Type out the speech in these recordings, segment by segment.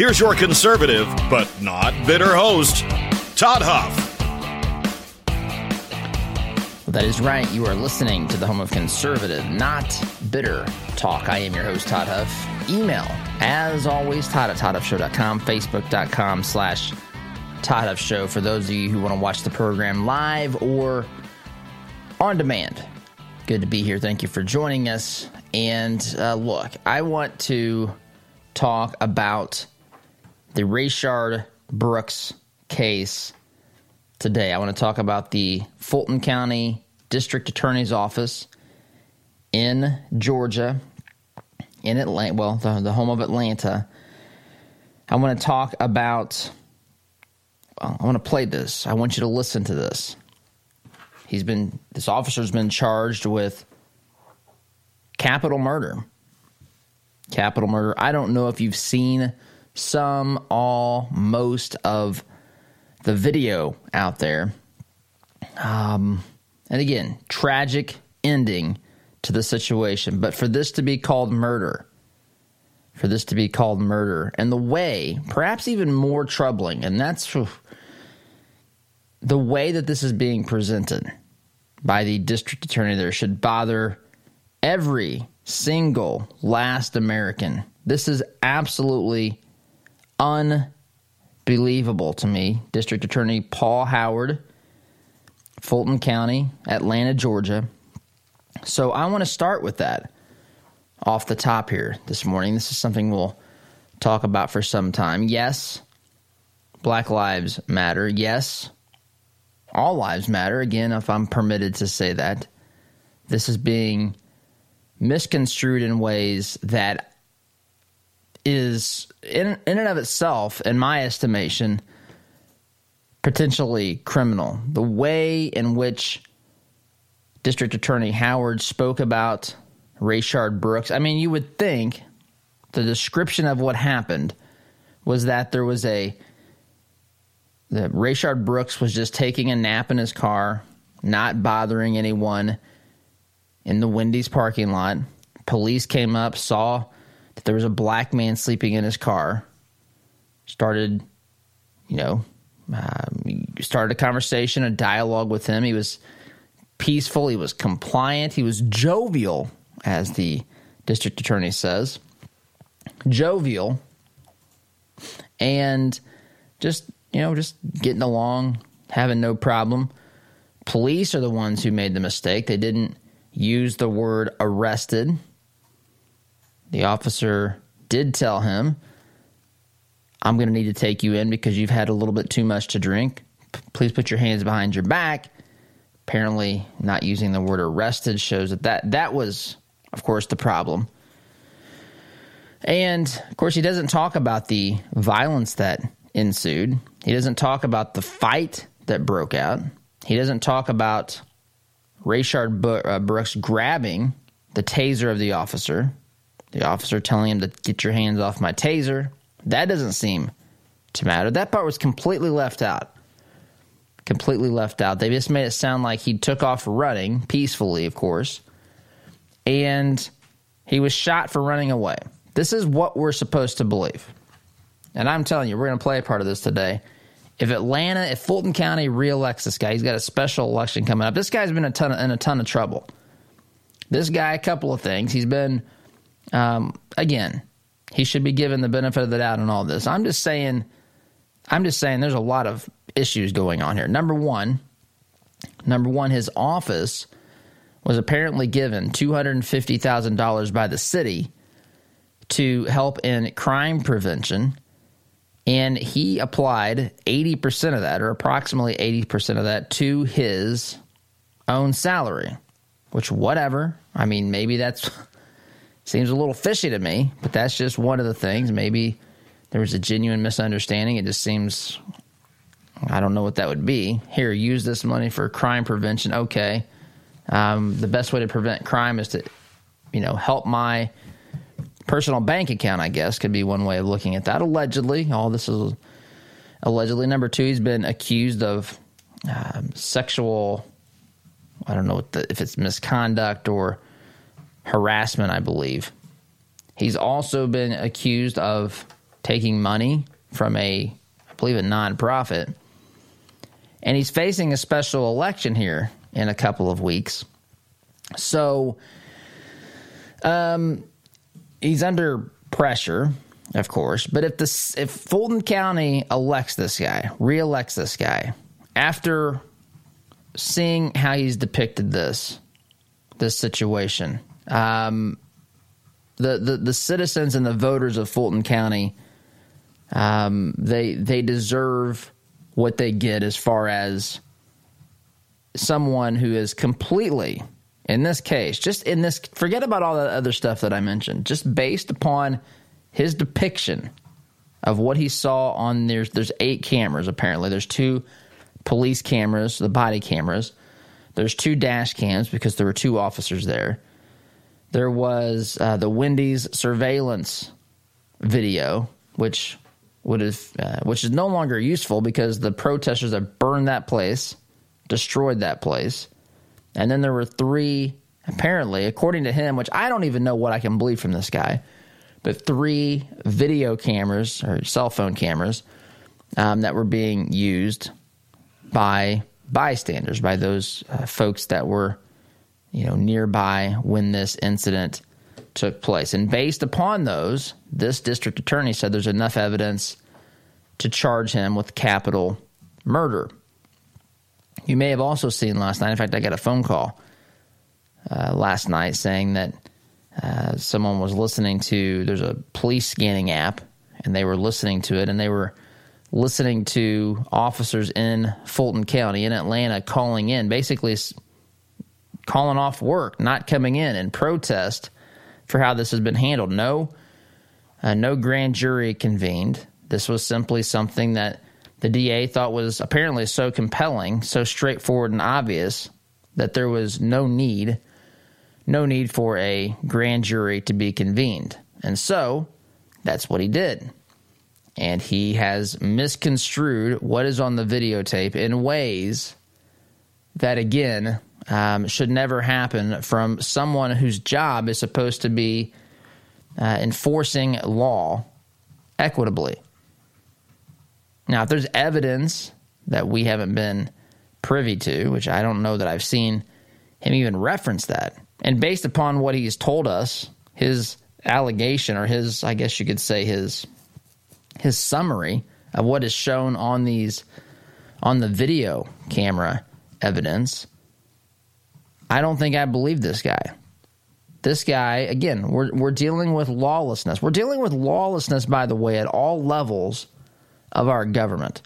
Here's your conservative, but not bitter host, Todd Huff. Well, that is right. You are listening to the home of conservative, not bitter talk. I am your host, Todd Huff. Email, as always, Todd at ToddHuffShow.com, Facebook.com slash Todd Huff Show for those of you who want to watch the program live or on demand. Good to be here. Thank you for joining us. And uh, look, I want to talk about the Rayshard Brooks case today. I want to talk about the Fulton County District Attorney's Office in Georgia, in Atlanta, well, the, the home of Atlanta. I want to talk about, well, I want to play this. I want you to listen to this. He's been, this officer's been charged with capital murder. Capital murder. I don't know if you've seen some, all, most of the video out there. Um, and again, tragic ending to the situation. But for this to be called murder, for this to be called murder, and the way, perhaps even more troubling, and that's the way that this is being presented by the district attorney there should bother every single last American. This is absolutely unbelievable to me. District Attorney Paul Howard, Fulton County, Atlanta, Georgia. So I want to start with that off the top here this morning. This is something we'll talk about for some time. Yes, Black Lives Matter. Yes, all lives matter. Again, if I'm permitted to say that, this is being misconstrued in ways that is in in and of itself, in my estimation, potentially criminal. The way in which District Attorney Howard spoke about Rayshard Brooks. I mean, you would think the description of what happened was that there was a that Rayshard Brooks was just taking a nap in his car, not bothering anyone in the Wendy's parking lot. Police came up, saw that there was a black man sleeping in his car, started, you know, um, started a conversation, a dialogue with him. He was peaceful, he was compliant, he was jovial, as the district attorney says. Jovial. And just, you know, just getting along, having no problem. Police are the ones who made the mistake. They didn't use the word arrested. The officer did tell him, I'm going to need to take you in because you've had a little bit too much to drink. P- please put your hands behind your back. Apparently, not using the word arrested shows that that, that was, of course, the problem. And, of course, he doesn't talk about the violence that ensued. He doesn't talk about the fight that broke out. He doesn't talk about Rayshard uh, Brooks grabbing the taser of the officer. The officer telling him to get your hands off my taser. That doesn't seem to matter. That part was completely left out. Completely left out. They just made it sound like he took off running, peacefully, of course, and he was shot for running away. This is what we're supposed to believe. And I'm telling you, we're going to play a part of this today. If Atlanta, if Fulton County reelects this guy, he's got a special election coming up. This guy's been a ton of, in a ton of trouble. This guy, a couple of things. He's been um, again, he should be given the benefit of the doubt on all this. I'm just saying, I'm just saying, there's a lot of issues going on here. Number one, number one, his office was apparently given two hundred and fifty thousand dollars by the city to help in crime prevention. And he applied 80% of that, or approximately 80% of that, to his own salary, which, whatever. I mean, maybe that's seems a little fishy to me, but that's just one of the things. Maybe there was a genuine misunderstanding. It just seems, I don't know what that would be. Here, use this money for crime prevention. Okay. Um, the best way to prevent crime is to, you know, help my personal bank account, I guess, could be one way of looking at that. Allegedly, all this is allegedly. Number two, he's been accused of um, sexual, I don't know the, if it's misconduct or harassment, I believe. He's also been accused of taking money from a, I believe, a nonprofit. And he's facing a special election here in a couple of weeks. So, um, he's under pressure, of course. But if this, if Fulton County elects this guy, reelects this guy, after seeing how he's depicted this, this situation, um, the, the the citizens and the voters of Fulton County, um, they they deserve what they get as far as someone who is completely in this case, just in this, forget about all that other stuff that I mentioned, just based upon his depiction of what he saw on there's there's eight cameras apparently. There's two police cameras, the body cameras. There's two dash cams because there were two officers there. There was uh, the Wendy's surveillance video, which would have, uh, which is no longer useful because the protesters have burned that place, destroyed that place. And then there were three, apparently, according to him, which I don't even know what I can believe from this guy, but three video cameras or cell phone cameras um, that were being used by bystanders, by those uh, folks that were, you know, nearby when this incident took place. And based upon those, this district attorney said there's enough evidence to charge him with capital murder. You may have also seen last night, in fact, I got a phone call uh, last night saying that uh, someone was listening to, there's a police scanning app, and they were listening to it, and they were listening to officers in Fulton County, in Atlanta, calling in, basically calling off work, not coming in, and protest for how this has been handled. No, uh, no grand jury convened. This was simply something that the DA thought was apparently so compelling, so straightforward and obvious that there was no need, no need for a grand jury to be convened. And so that's what he did. And he has misconstrued what is on the videotape in ways that, again, um, should never happen from someone whose job is supposed to be uh, enforcing law equitably. Now, if there's evidence that we haven't been privy to, which I don't know that I've seen him even reference that, and based upon what he's told us, his allegation or his, I guess you could say his his summary of what is shown on these on the video camera evidence, I don't think I believe this guy. This guy, again, we're we're dealing with lawlessness. We're dealing with lawlessness, by the way, at all levels of our government.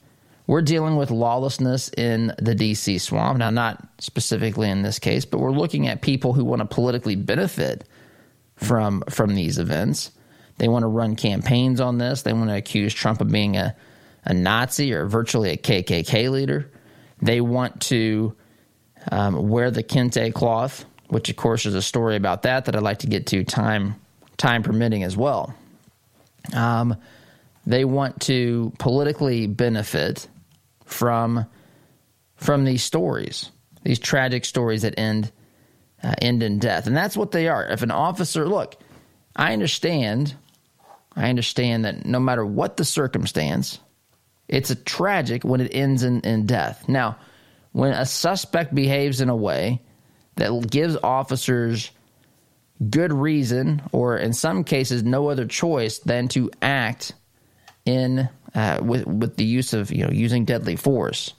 We're dealing with lawlessness in the DC swamp. Now, not specifically in this case, but we're looking at people who want to politically benefit from from these events. They want to run campaigns on this. They want to accuse Trump of being a, a Nazi or virtually a KKK leader. They want to um, wear the kente cloth, which of course is a story about that that I'd like to get to time time permitting as well. Um, they want to politically benefit from from these stories, these tragic stories that end uh, end in death, and that's what they are. If an officer, look, I understand, I understand that no matter what the circumstance, it's a tragic when it ends in, in death. Now, when a suspect behaves in a way that gives officers good reason, or in some cases, no other choice than to act in uh, with with the use of you know using deadly force.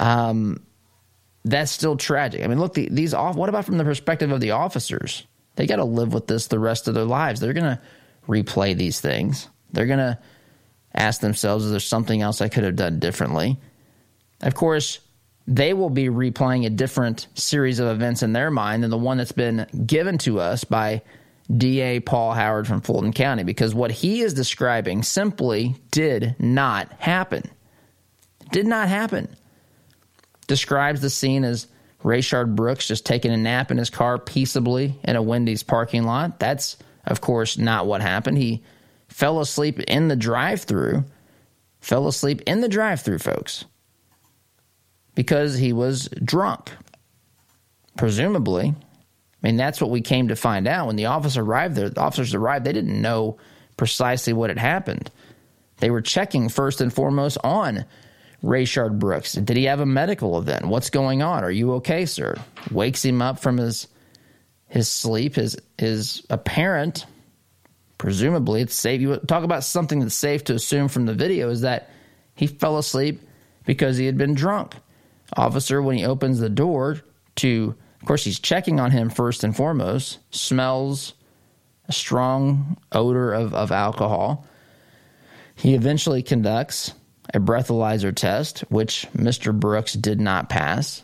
Um, that's still tragic. I mean, look, the, these off. What about from the perspective of the officers? They got to live with this the rest of their lives. They're to replay these things. They're to ask themselves, "Is there something else I could have done differently?" Of course, they will be replaying a different series of events in their mind than the one that's been given to us by DA Paul Howard from Fulton County because what he is describing simply did not happen. Did not happen. Describes the scene as Rayshard Brooks just taking a nap in his car peaceably in a Wendy's parking lot. That's, of course, not what happened. He fell asleep in the drive through. Fell asleep in the drive through, folks because he was drunk. Presumably. I mean, that's what we came to find out. When the officer arrived there, the officers arrived, they didn't know precisely what had happened. They were checking first and foremost on Rayshard Brooks. Did he have a medical event? What's going on? Are you okay, sir? Wakes him up from his his sleep. His his apparent, presumably, it's safe. You talk about something that's safe to assume from the video is that he fell asleep because he had been drunk officer, when he opens the door to, of course, he's checking on him first and foremost, smells a strong odor of, of alcohol. He eventually conducts a breathalyzer test, which Mr. Brooks did not pass.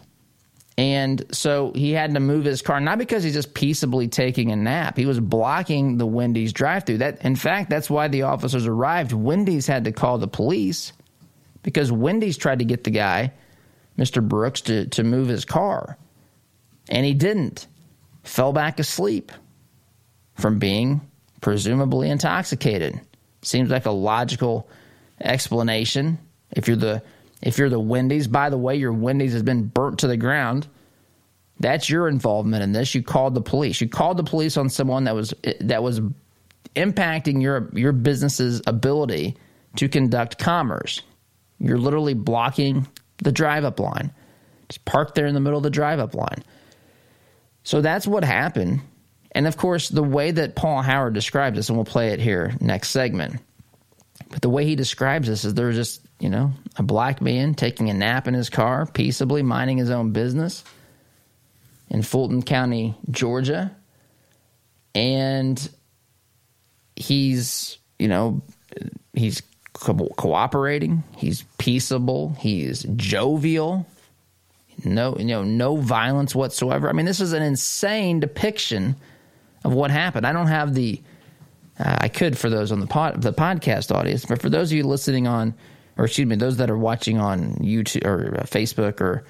And so he had to move his car, not because he's just peaceably taking a nap. He was blocking the Wendy's drive through. That in fact, that's why the officers arrived. Wendy's had to call the police because Wendy's tried to get the guy Mr. Brooks to, to move his car. And he didn't. Fell back asleep from being presumably intoxicated. Seems like a logical explanation. If you're the if you're the Wendy's, by the way, your Wendy's has been burnt to the ground. That's your involvement in this. You called the police. You called the police on someone that was that was impacting your your business's ability to conduct commerce. You're literally blocking the drive up line. Just parked there in the middle of the drive up line. So that's what happened. And of course, the way that Paul Howard describes this, and we'll play it here next segment, but the way he describes this is there's just, you know, a black man taking a nap in his car, peaceably minding his own business in Fulton County, Georgia. And he's, you know, he's co- cooperating. He's peaceable. He's jovial. No, you know, no violence whatsoever. I mean, this is an insane depiction of what happened. I don't have the. Uh, I could for those on the pod, the podcast audience, but for those of you listening on, or excuse me, those that are watching on YouTube or uh, Facebook or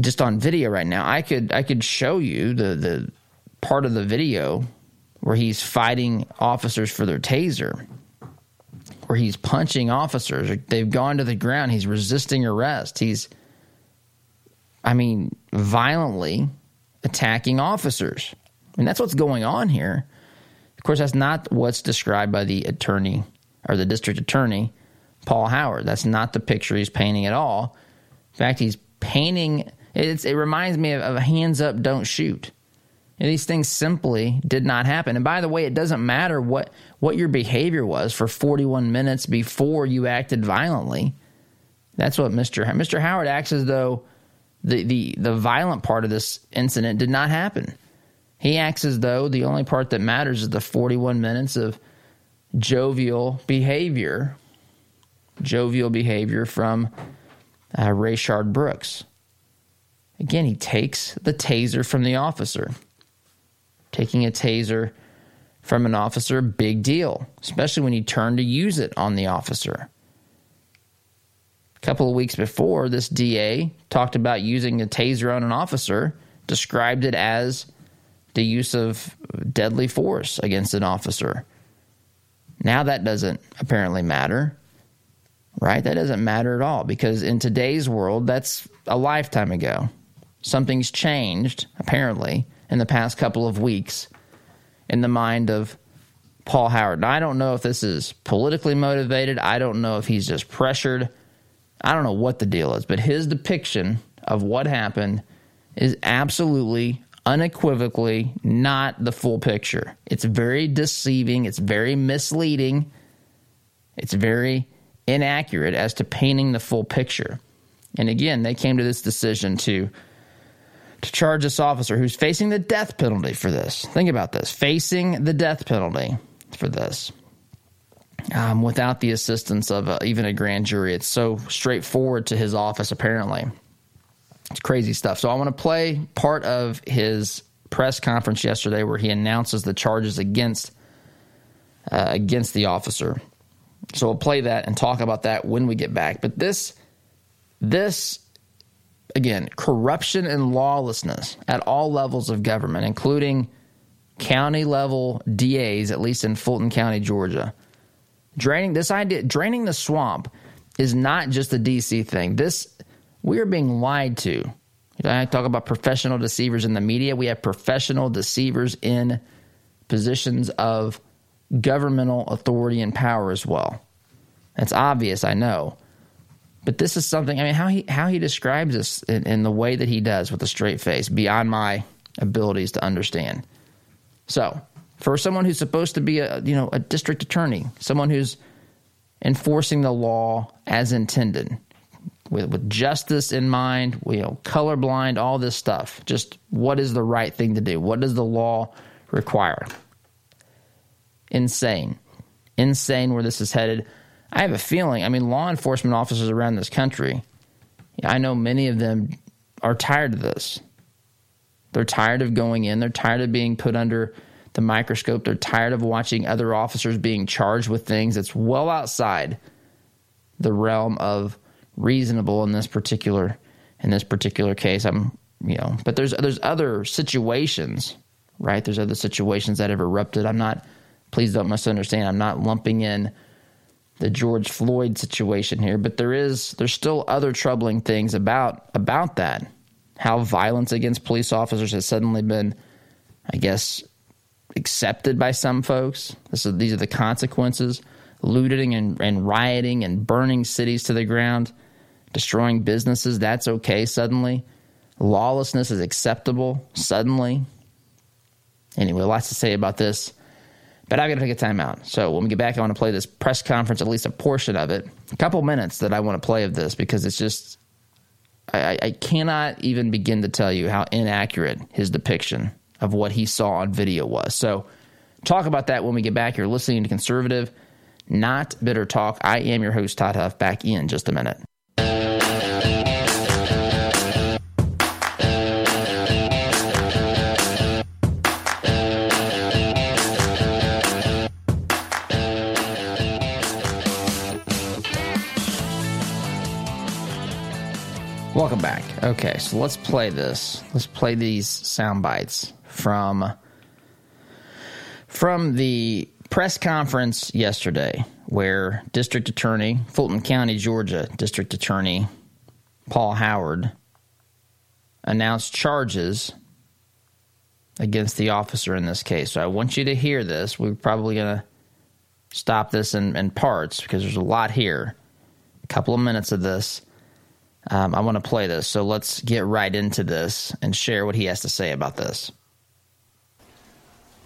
just on video right now, I could I could show you the the part of the video where he's fighting officers for their taser where he's punching officers. They've gone to the ground. He's resisting arrest. He's, I mean, violently attacking officers. Mean, that's what's going on here. Of course, that's not what's described by the attorney or the district attorney, Paul Howard. That's not the picture he's painting at all. In fact, he's painting. it reminds me of, of hands up, don't shoot. And these things simply did not happen. And by the way, it doesn't matter what, what your behavior was for 41 minutes before you acted violently. That's what Mr. Mr. Howard acts as though the, the, the violent part of this incident did not happen. He acts as though the only part that matters is the 41 minutes of jovial behavior, jovial behavior from uh, Rayshard Brooks. Again, he takes the taser from the officer taking a taser from an officer, big deal, especially when you turn to use it on the officer. A couple of weeks before, this DA talked about using a taser on an officer, described it as the use of deadly force against an officer. Now that doesn't apparently matter, right? That doesn't matter at all because in today's world, that's a lifetime ago. Something's changed, apparently, in the past couple of weeks in the mind of Paul Howard. Now, I don't know if this is politically motivated. I don't know if he's just pressured. I don't know what the deal is, but his depiction of what happened is absolutely unequivocally not the full picture. It's very deceiving, it's very misleading, it's very inaccurate as to painting the full picture. And again, they came to this decision to to charge this officer who's facing the death penalty for this. Think about this facing the death penalty for this. Um, without the assistance of a, even a grand jury. It's so straightforward to his office, apparently. It's crazy stuff. So I want to play part of his press conference yesterday where he announces the charges against uh, against the officer. So we'll play that and talk about that when we get back. But this this again, corruption and lawlessness at all levels of government, including county level DAs, at least in Fulton County, Georgia. Draining this idea, draining the swamp is not just a DC thing. This we are being lied to. I talk about professional deceivers in the media. We have professional deceivers in positions of governmental authority and power as well. That's obvious, I know. But this is something. I mean, how he how he describes this in, in the way that he does with a straight face, beyond my abilities to understand. So, for someone who's supposed to be a you know a district attorney, someone who's enforcing the law as intended, with, with justice in mind, you know, colorblind, all this stuff. Just what is the right thing to do? What does the law require? Insane, insane where this is headed. I have a feeling, I mean, law enforcement officers around this country, I know many of them are tired of this. They're tired of going in, they're tired of being put under the microscope, they're tired of watching other officers being charged with things that's well outside the realm of reasonable in this particular in this particular case. I'm you know, but there's there's other situations, right? There's other situations that have erupted. I'm not please don't misunderstand. I'm not lumping in the George Floyd situation here, but there is there's still other troubling things about about that. How violence against police officers has suddenly been, I guess, accepted by some folks. This Is, these are the consequences: looting and, and rioting and burning cities to the ground, destroying businesses. That's okay suddenly. Lawlessness is acceptable suddenly. Anyway, lots to say about this. But I've got to take a timeout. So when we get back, I want to play this press conference, at least a portion of it, a couple minutes that I want to play of this because it's just, I, I cannot even begin to tell you how inaccurate his depiction of what he saw on video was. So talk about that when we get back. You're listening to Conservative, Not Bitter Talk. I am your host, Todd Huff, back in just a minute. Okay, so let's play this. Let's play these sound bites from from the press conference yesterday where District Attorney, Fulton County, Georgia, District Attorney Paul Howard announced charges against the officer in this case. So I want you to hear this. We're probably going to stop this in, in parts because there's a lot here. A couple of minutes of this um, I want to play this, so let's get right into this and share what he has to say about this.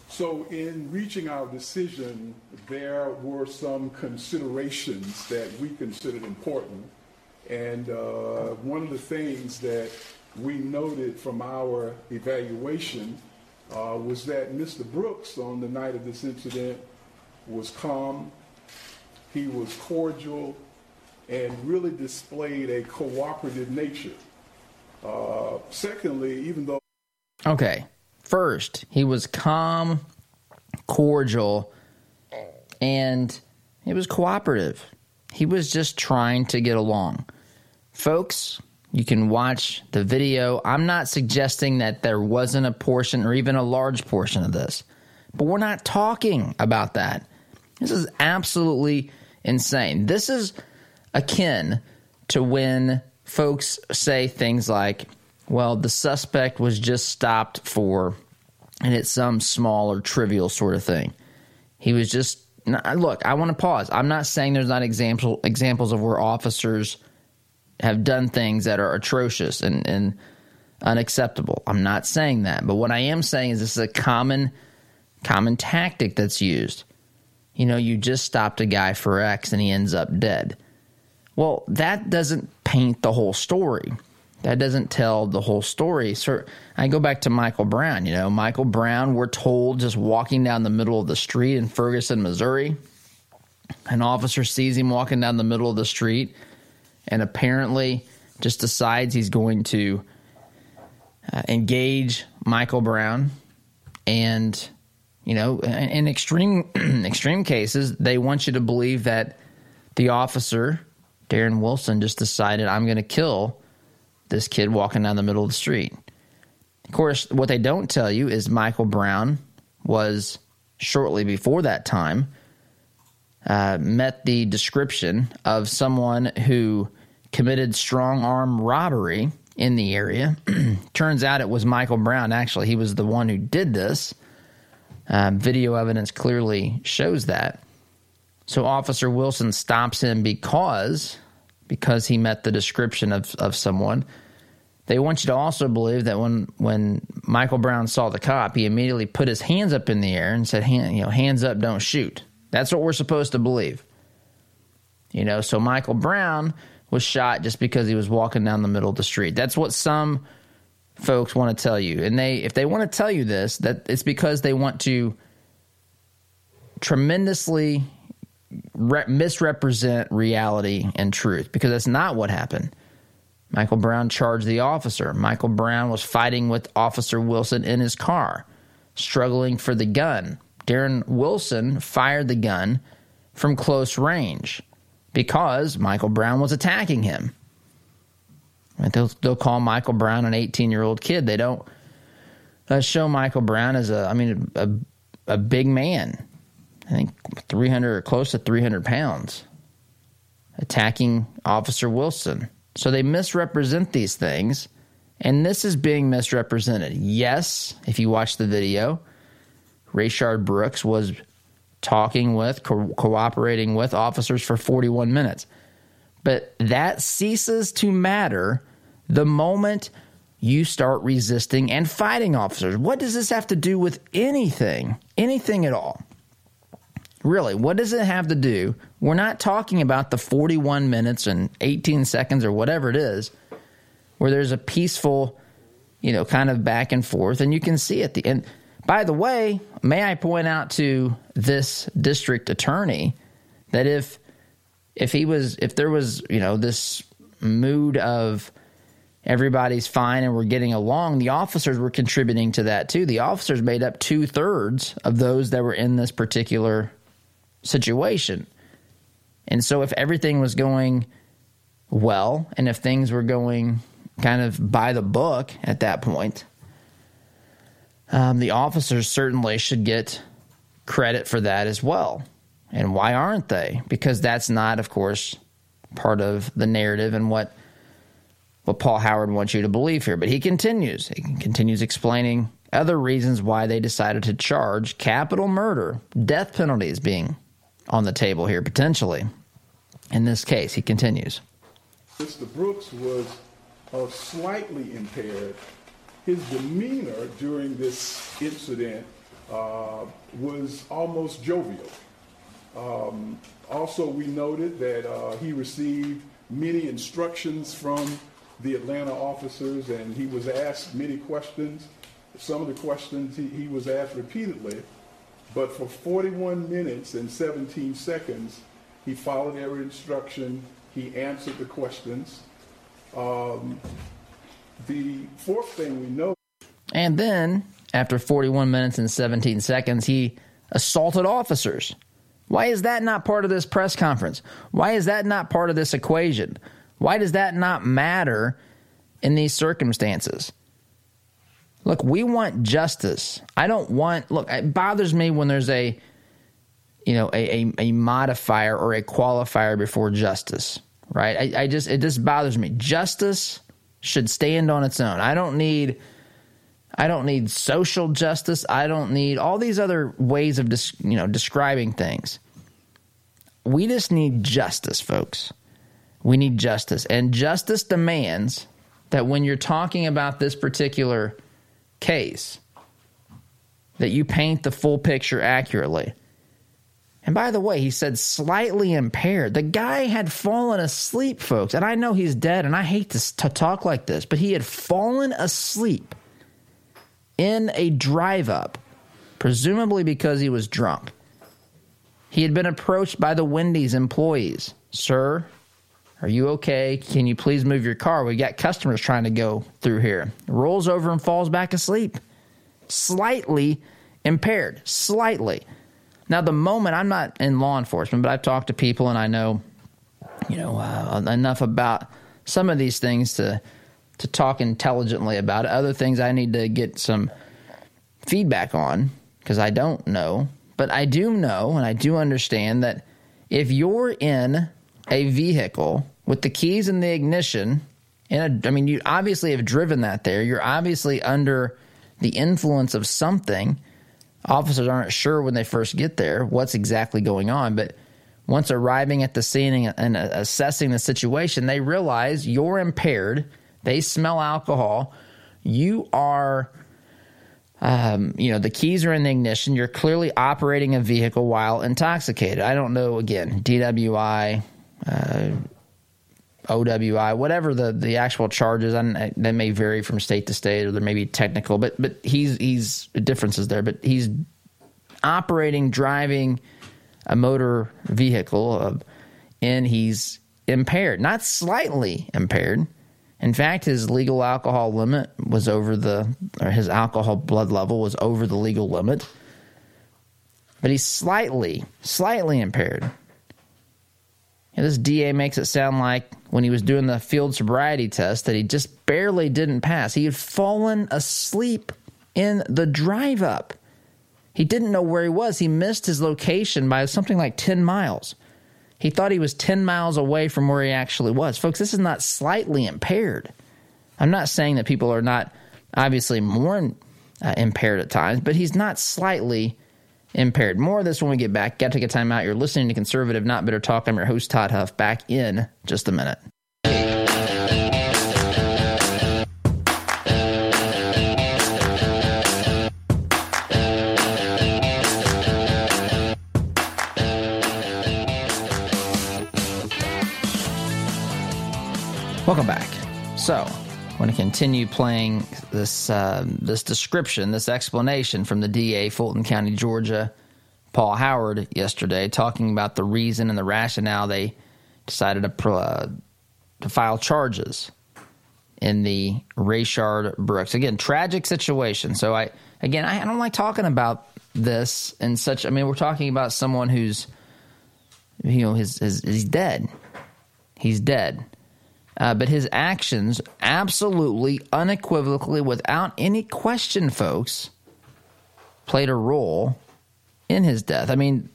So, in reaching our decision, there were some considerations that we considered important. And uh, one of the things that we noted from our evaluation uh, was that Mr. Brooks, on the night of this incident, was calm, he was cordial, and really displayed a cooperative nature. Uh, secondly, even though. Okay. First, he was calm, cordial, and he was cooperative. He was just trying to get along. Folks, you can watch the video. I'm not suggesting that there wasn't a portion or even a large portion of this, but we're not talking about that. This is absolutely insane. This is akin to when folks say things like, well, the suspect was just stopped for, and it's some small or trivial sort of thing. He was just, look, I want to pause. I'm not saying there's not example, examples of where officers have done things that are atrocious and, and unacceptable. I'm not saying that, but what I am saying is this is a common common tactic that's used. You know, you just stopped a guy for X and he ends up dead. Well, that doesn't paint the whole story. That doesn't tell the whole story. So I go back to Michael Brown. You know, Michael Brown, we're told just walking down the middle of the street in Ferguson, Missouri. An officer sees him walking down the middle of the street and apparently just decides he's going to uh, engage Michael Brown. And, you know, in extreme extreme cases, they want you to believe that the officer, Darren Wilson, just decided I'm going to kill this kid walking down the middle of the street. Of course, what they don't tell you is Michael Brown was shortly before that time uh, met the description of someone who committed strong arm robbery in the area. Turns out it was Michael Brown. Actually, he was the one who did this. Uh, video evidence clearly shows that. So Officer Wilson stops him because because he met the description of, of someone. They want you to also believe that when when Michael Brown saw the cop, he immediately put his hands up in the air and said, Hand, "You know, hands up, don't shoot." That's what we're supposed to believe. You know, so Michael Brown was shot just because he was walking down the middle of the street. That's what some folks want to tell you. And they if they want to tell you this, that it's because they want to tremendously re- misrepresent reality and truth because that's not what happened. Michael Brown charged the officer. Michael Brown was fighting with Officer Wilson in his car, struggling for the gun. Darren Wilson fired the gun from close range because Michael Brown was attacking him. They'll, they'll call Michael Brown an 18 year old kid. They don't uh, show Michael Brown as a, I mean, a, a big man. I think 300 or close to 300 pounds attacking Officer Wilson. So they misrepresent these things, and this is being misrepresented. Yes, if you watch the video, Rayshard Brooks was talking with, co- cooperating with officers for 41 minutes. But that ceases to matter the moment you start resisting and fighting officers. What does this have to do with anything? Anything at all? Really, what does it have to do? We're not talking about the 41 minutes and 18 seconds or whatever it is where there's a peaceful, you know, kind of back and forth and you can see at the end. By the way, may I point out to this district attorney that if if he was if there was, you know, this mood of everybody's fine and we're getting along, the officers were contributing to that too. The officers made up two thirds of those that were in this particular situation. And so if everything was going well and if things were going kind of by the book at that point, um, the officers certainly should get credit for that as well. And why aren't they? Because that's not, of course, part of the narrative and what what Paul Howard wants you to believe here. But he continues. He continues explaining other reasons why they decided to charge capital murder, death penalties being on the table here potentially. In this case, he continues. Mr. Brooks was uh, slightly impaired. His demeanor during this incident uh, was almost jovial. Um, also, we noted that uh, he received many instructions from the Atlanta officers and he was asked many questions. Some of the questions he, he was asked repeatedly but for 41 minutes and 17 seconds, he followed every instruction. He answered the questions. Um, the fourth thing we know. And then, after 41 minutes and 17 seconds, he assaulted officers. Why is that not part of this press conference? Why is that not part of this equation? Why does that not matter in these circumstances? Look, we want justice. I don't want, look, it bothers me when there's a, you know, a, a, a modifier or a qualifier before justice, right? I, I just, it just bothers me. Justice should stand on its own. I don't need, I don't need social justice. I don't need all these other ways of, dis, you know, describing things. We just need justice, folks. We need justice. And justice demands that when you're talking about this particular case, that you paint the full picture accurately. And by the way, he said slightly impaired. The guy had fallen asleep, folks. And I know he's dead, and I hate to, to talk like this, but he had fallen asleep in a drive up, presumably because he was drunk. He had been approached by the Wendy's employees. Sir, are you okay? Can you please move your car? We got customers trying to go through here. Rolls over and falls back asleep. Slightly impaired. Slightly. Now, the moment I'm not in law enforcement, but I've talked to people and I know, you know, uh, enough about some of these things to to talk intelligently about it. Other things I need to get some feedback on because I don't know. But I do know and I do understand that if you're in a vehicle with the keys in the ignition, and I mean, you obviously have driven that there. You're obviously under the influence of something Officers aren't sure when they first get there what's exactly going on, but once arriving at the scene and assessing the situation, they realize you're impaired. They smell alcohol. You are, um, you know, the keys are in the ignition. You're clearly operating a vehicle while intoxicated. I don't know, again, DWI, uh, OWI, whatever the, the actual charges, and that may vary from state to state, or there may be technical, but but he's he's differences there. But he's operating, driving a motor vehicle, of, and he's impaired, not slightly impaired. In fact, his legal alcohol limit was over the, or his alcohol blood level was over the legal limit. But he's slightly, slightly impaired. And this DA makes it sound like when he was doing the field sobriety test that he just barely didn't pass. He had fallen asleep in the drive up. He didn't know where he was. He missed his location by something like 10 miles. He thought he was 10 miles away from where he actually was. Folks, this is not slightly impaired. I'm not saying that people are not obviously more uh, impaired at times, but he's not slightly impaired. More of this when we get back. Got to take a time out. You're listening to Conservative Not Bitter Talk. I'm your host, Todd Huff. Back in just a minute. Continue playing this uh, this description, this explanation from the DA, Fulton County, Georgia, Paul Howard, yesterday, talking about the reason and the rationale they decided to uh, to file charges in the Rayshard Brooks. Again, tragic situation. So I again I, don't like talking about this in such. I mean, we're talking about someone who's you know his, his he's dead. He's dead. Uh, but his actions, absolutely, unequivocally, without any question, folks, played a role in his death. I mean,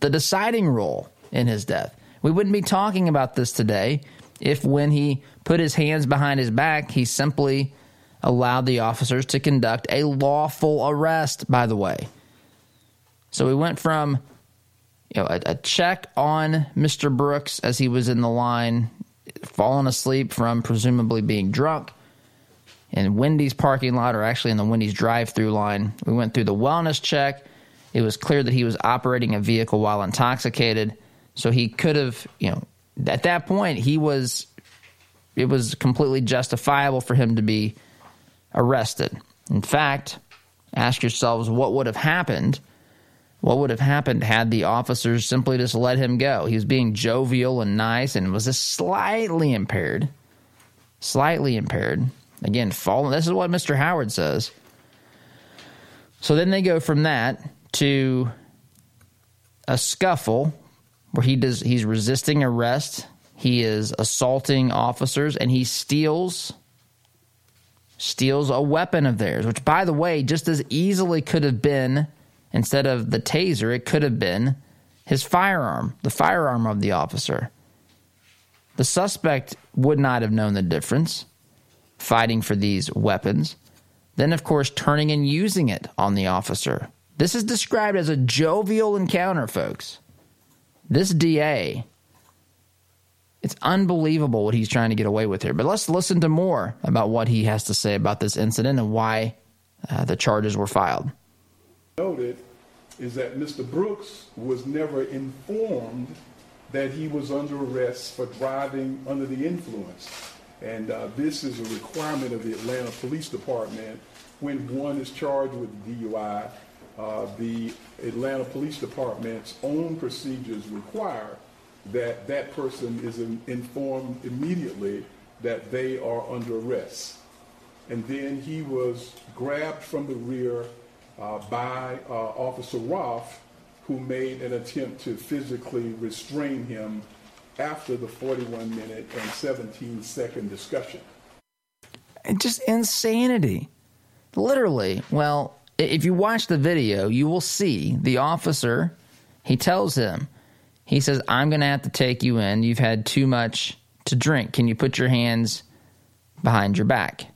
the deciding role in his death. We wouldn't be talking about this today if, when he put his hands behind his back, he simply allowed the officers to conduct a lawful arrest, by the way. So we went from you know, a, a, check on Mr. Brooks as he was in the line fallen asleep from presumably being drunk in Wendy's parking lot or actually in the Wendy's drive through line. We went through the wellness check. It was clear that he was operating a vehicle while intoxicated. So he could have, you know, at that point, he was, it was completely justifiable for him to be arrested. In fact, ask yourselves what would have happened what would have happened had the officers simply just let him go? He was being jovial and nice and was just slightly impaired. Slightly impaired. Again, fallen. This is what Mr. Howard says. So then they go from that to a scuffle where he does he's resisting arrest, he is assaulting officers and he steals steals a weapon of theirs, which by the way just as easily could have been Instead of the taser, it could have been his firearm, the firearm of the officer. The suspect would not have known the difference fighting for these weapons. Then, of course, turning and using it on the officer. This is described as a jovial encounter, folks. This DA It's unbelievable what he's trying to get away with here. But let's listen to more about what he has to say about this incident and why uh, the charges were filed. Noted is that Mr. Brooks was never informed that he was under arrest for driving under the influence. And uh, this is a requirement of the Atlanta Police Department when one is charged with DUI. Uh, the Atlanta Police Department's own procedures require that that person is in, informed immediately that they are under arrest. And then he was grabbed from the rear uh, by uh, Officer Rolfe, who made an attempt to physically restrain him after the 41 minute and 17 second discussion. Just insanity. Literally. Well, if you watch the video, you will see the officer, he tells him, he says, I'm going to have to take you in. You've had too much to drink. Can you put your hands behind your back?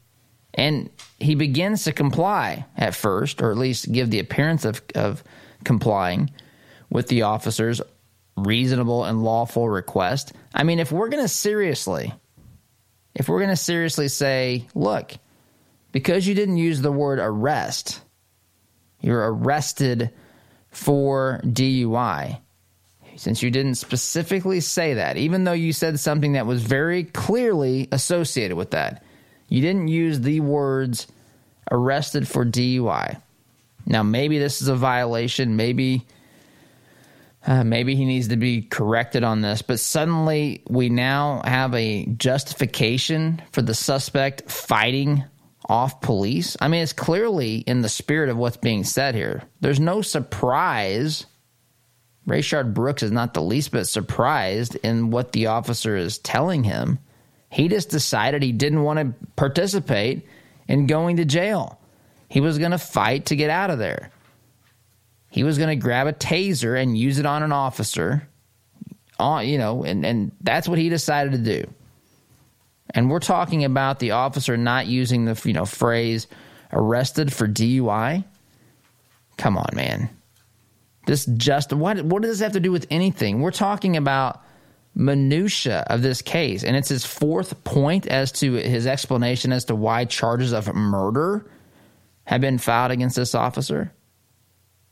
And he begins to comply at first, or at least give the appearance of, of complying with the officer's reasonable and lawful request. I mean, if we're going to seriously, if we're going to seriously say, look, because you didn't use the word arrest, you're arrested for DUI since you didn't specifically say that, even though you said something that was very clearly associated with that, you didn't use the words arrested for DUI. Now, maybe this is a violation. Maybe. Uh, maybe he needs to be corrected on this, but suddenly we now have a justification for the suspect fighting off police. I mean, it's clearly in the spirit of what's being said here. There's no surprise Rayshard Brooks is not the least bit surprised in what the officer is telling him. He just decided he didn't want to participate in going to jail. He was going to fight to get out of there. He was going to grab a taser and use it on an officer. On, you know, and, and that's what he decided to do. And we're talking about the officer not using the you know phrase arrested for DUI. Come on, man. This just what what does this have to do with anything? We're talking about minutia of this case, and it's his fourth point as to his explanation as to why charges of murder have been filed against this officer.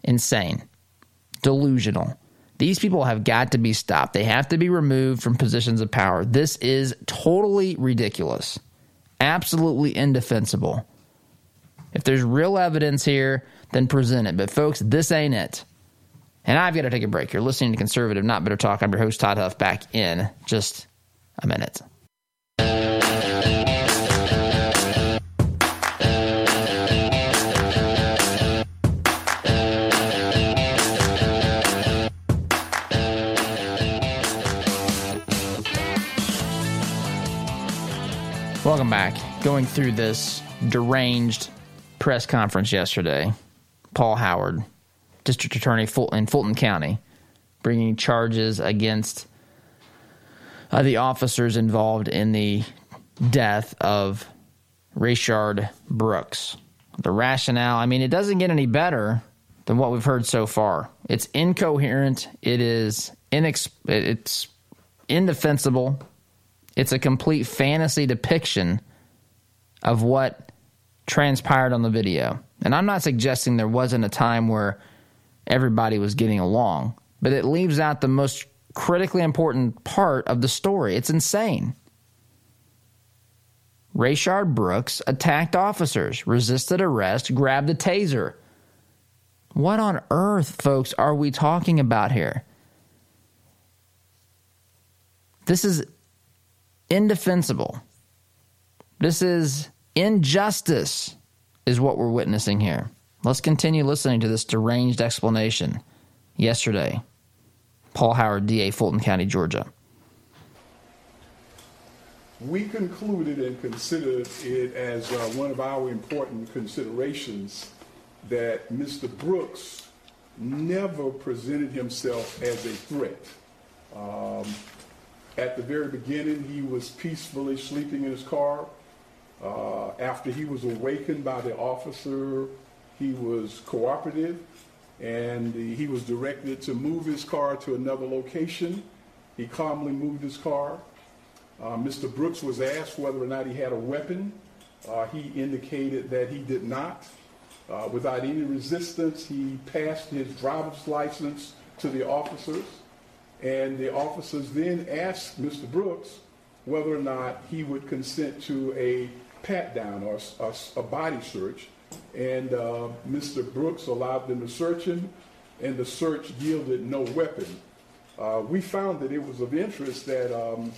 Insane, delusional. These people have got to be stopped. They have to be removed from positions of power. This is totally ridiculous, absolutely indefensible. If there's real evidence here, then present it. But folks, this ain't it. And I've got to take a break. You're listening to Conservative Not Bitter Talk. I'm your host, Todd Huff, back in just a minute. Welcome back. Going through this deranged press conference yesterday, Paul Howard district attorney in Fulton County, bringing charges against uh, the officers involved in the death of Rayshard Brooks. The rationale, I mean, it doesn't get any better than what we've heard so far. It's incoherent. It is inex- it's indefensible. It's a complete fantasy depiction of what transpired on the video. And I'm not suggesting there wasn't a time where everybody was getting along. But it leaves out the most critically important part of the story. It's insane. Rayshard Brooks attacked officers, resisted arrest, grabbed a taser. What on earth, folks, are we talking about here? This is indefensible. This is injustice, is what we're witnessing here. Let's continue listening to this deranged explanation. Yesterday, Paul Howard, DA, Fulton County, Georgia. We concluded and considered it as uh, one of our important considerations that Mr. Brooks never presented himself as a threat. Um, at the very beginning, he was peacefully sleeping in his car. Uh, after he was awakened by the officer he was cooperative and he was directed to move his car to another location. He calmly moved his car. Uh, Mr. Brooks was asked whether or not he had a weapon. Uh, he indicated that he did not. Uh, without any resistance, he passed his driver's license to the officers, and the officers then asked Mr. Brooks whether or not he would consent to a pat down or a, a body search. And uh, Mr. Brooks allowed them to search him, and the search yielded no weapon. Uh, we found that it was of interest that um,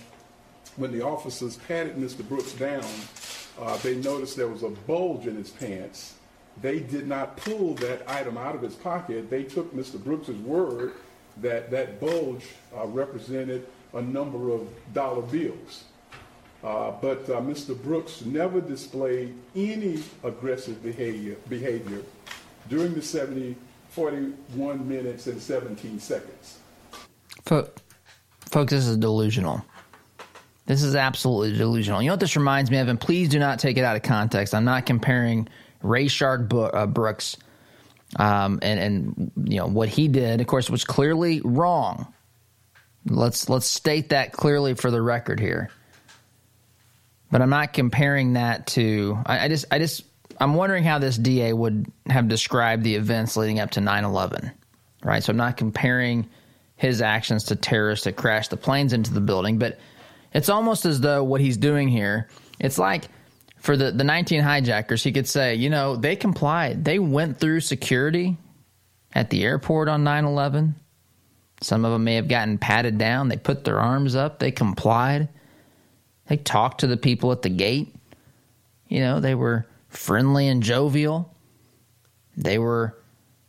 when the officers patted Mr. Brooks down, uh, they noticed there was a bulge in his pants. They did not pull that item out of his pocket. They took Mr. Brooks's word that that bulge uh, represented a number of dollar bills. Uh, but uh, Mr. Brooks never displayed any aggressive behavior, behavior during the 70, 41 minutes and 17 seconds. Folks, this is delusional. This is absolutely delusional. You know what this reminds me of? And please do not take it out of context. I'm not comparing Rayshard uh, Brooks um, and and you know what he did. Of course, was clearly wrong. Let's let's state that clearly for the record here. But I'm not comparing that to. I, I just I just I'm wondering how this DA would have described the events leading up to 9/11, right? So I'm not comparing his actions to terrorists that crashed the planes into the building, but it's almost as though what he's doing here, it's like for the, the 19 hijackers, he could say, you know, they complied. They went through security at the airport on 9 11. Some of them may have gotten patted down. They put their arms up. They complied. They talked to the people at the gate. You know, they were friendly and jovial. They were,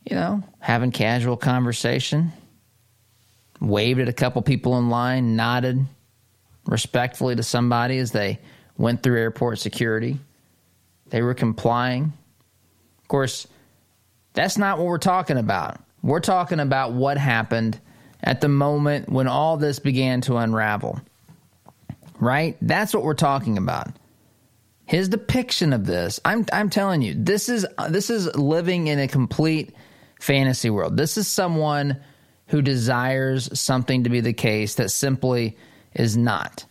you know, having casual conversation. Waved at a couple people in line, nodded, respectfully to somebody as they went through airport security. They were complying. Of course, that's not what we're talking about. We're talking about what happened at the moment when all this began to unravel. Right? That's what we're talking about. His depiction of this, I'm I'm telling you, this is this is living in a complete fantasy world. This is someone who desires something to be the case that simply is not.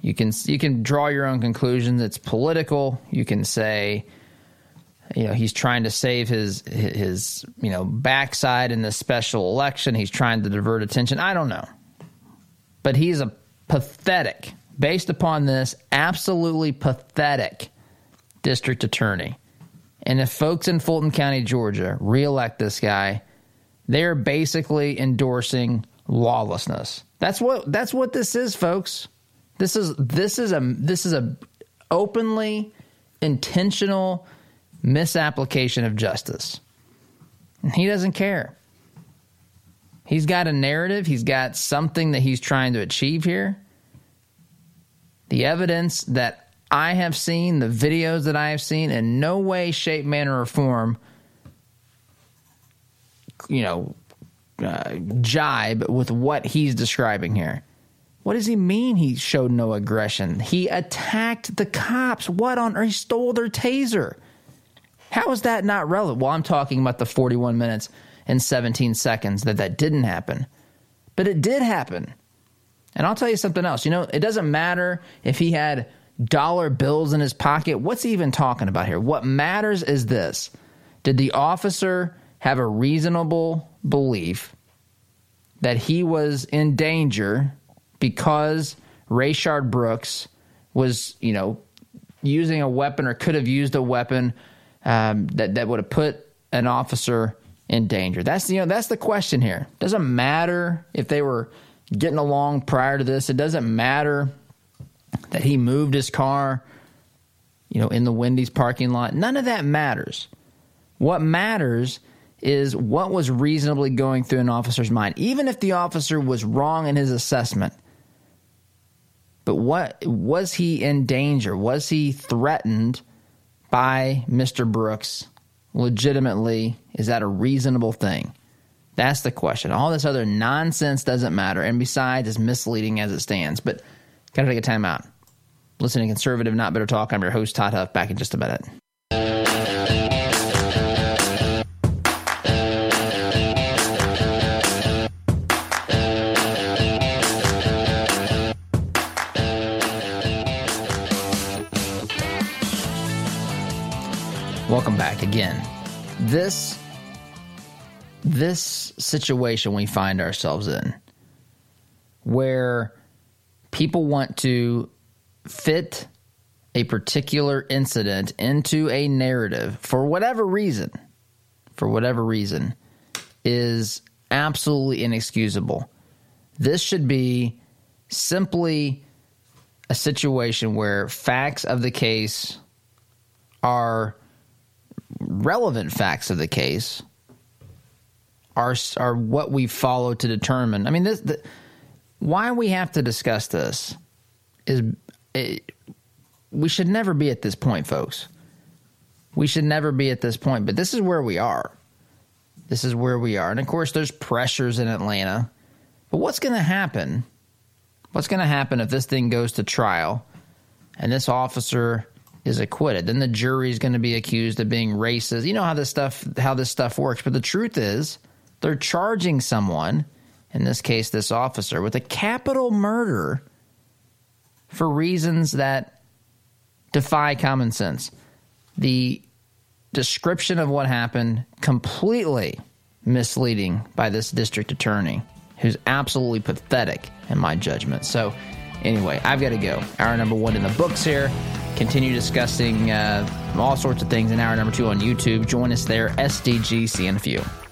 You can you can draw your own conclusions. It's political. You can say, you know, he's trying to save his his you know backside in this special election. He's trying to divert attention. I don't know, but he's a pathetic, based upon this, absolutely pathetic district attorney. And if folks in Fulton County, Georgia, reelect this guy, they're basically endorsing lawlessness. That's what that's what this is, folks. This is this is a this is a openly intentional misapplication of justice. And he doesn't care. He's got a narrative, he's got something that he's trying to achieve here. The evidence that I have seen, the videos that I have seen, in no way, shape, manner, or form, you know, uh, jibe with what he's describing here. What does he mean he showed no aggression? He attacked the cops. What on earth? He stole their taser. How is that not relevant? Well, I'm talking about the 41 minutes and 17 seconds that that didn't happen. But it did happen. And I'll tell you something else. You know, it doesn't matter if he had dollar bills in his pocket. What's he even talking about here? What matters is this Did the officer have a reasonable belief that he was in danger because Rayshard Brooks was, you know, using a weapon or could have used a weapon um, that that would have put an officer in danger. That's the you know that's the question here. Doesn't matter if they were getting along prior to this. It doesn't matter that he moved his car, you know, in the Wendy's parking lot. None of that matters. What matters is what was reasonably going through an officer's mind, even if the officer was wrong in his assessment. But what was he in danger? Was he threatened by Mr. Brooks legitimately? Is that a reasonable thing? That's the question. All this other nonsense doesn't matter. And besides, it's misleading as it stands. But gotta take a time out. Listening to conservative, not bitter talk. I'm your host, Todd Huff, back in just a minute. Again. This this situation we find ourselves in where people want to fit a particular incident into a narrative for whatever reason, for whatever reason, is absolutely inexcusable. This should be simply a situation where facts of the case are relevant facts of the case are are what we follow to determine. I mean, this the, why we have to discuss this is it, we should never be at this point, folks. We should never be at this point, but this is where we are. This is where we are. And of course, there's pressures in Atlanta. But what's going to happen? What's going to happen if this thing goes to trial and this officer is acquitted? Then the jury is going to be accused of being racist. You know how this stuff how this stuff works. But the truth is, they're charging someone, in this case this officer, with a capital murder for reasons that defy common sense. The description of what happened completely misleading by this district attorney who's absolutely pathetic in my judgment. So, anyway, I've got to go. Hour number one in the books here. Continue discussing uh, all sorts of things in hour number two on YouTube. Join us there, SDG, CNFU.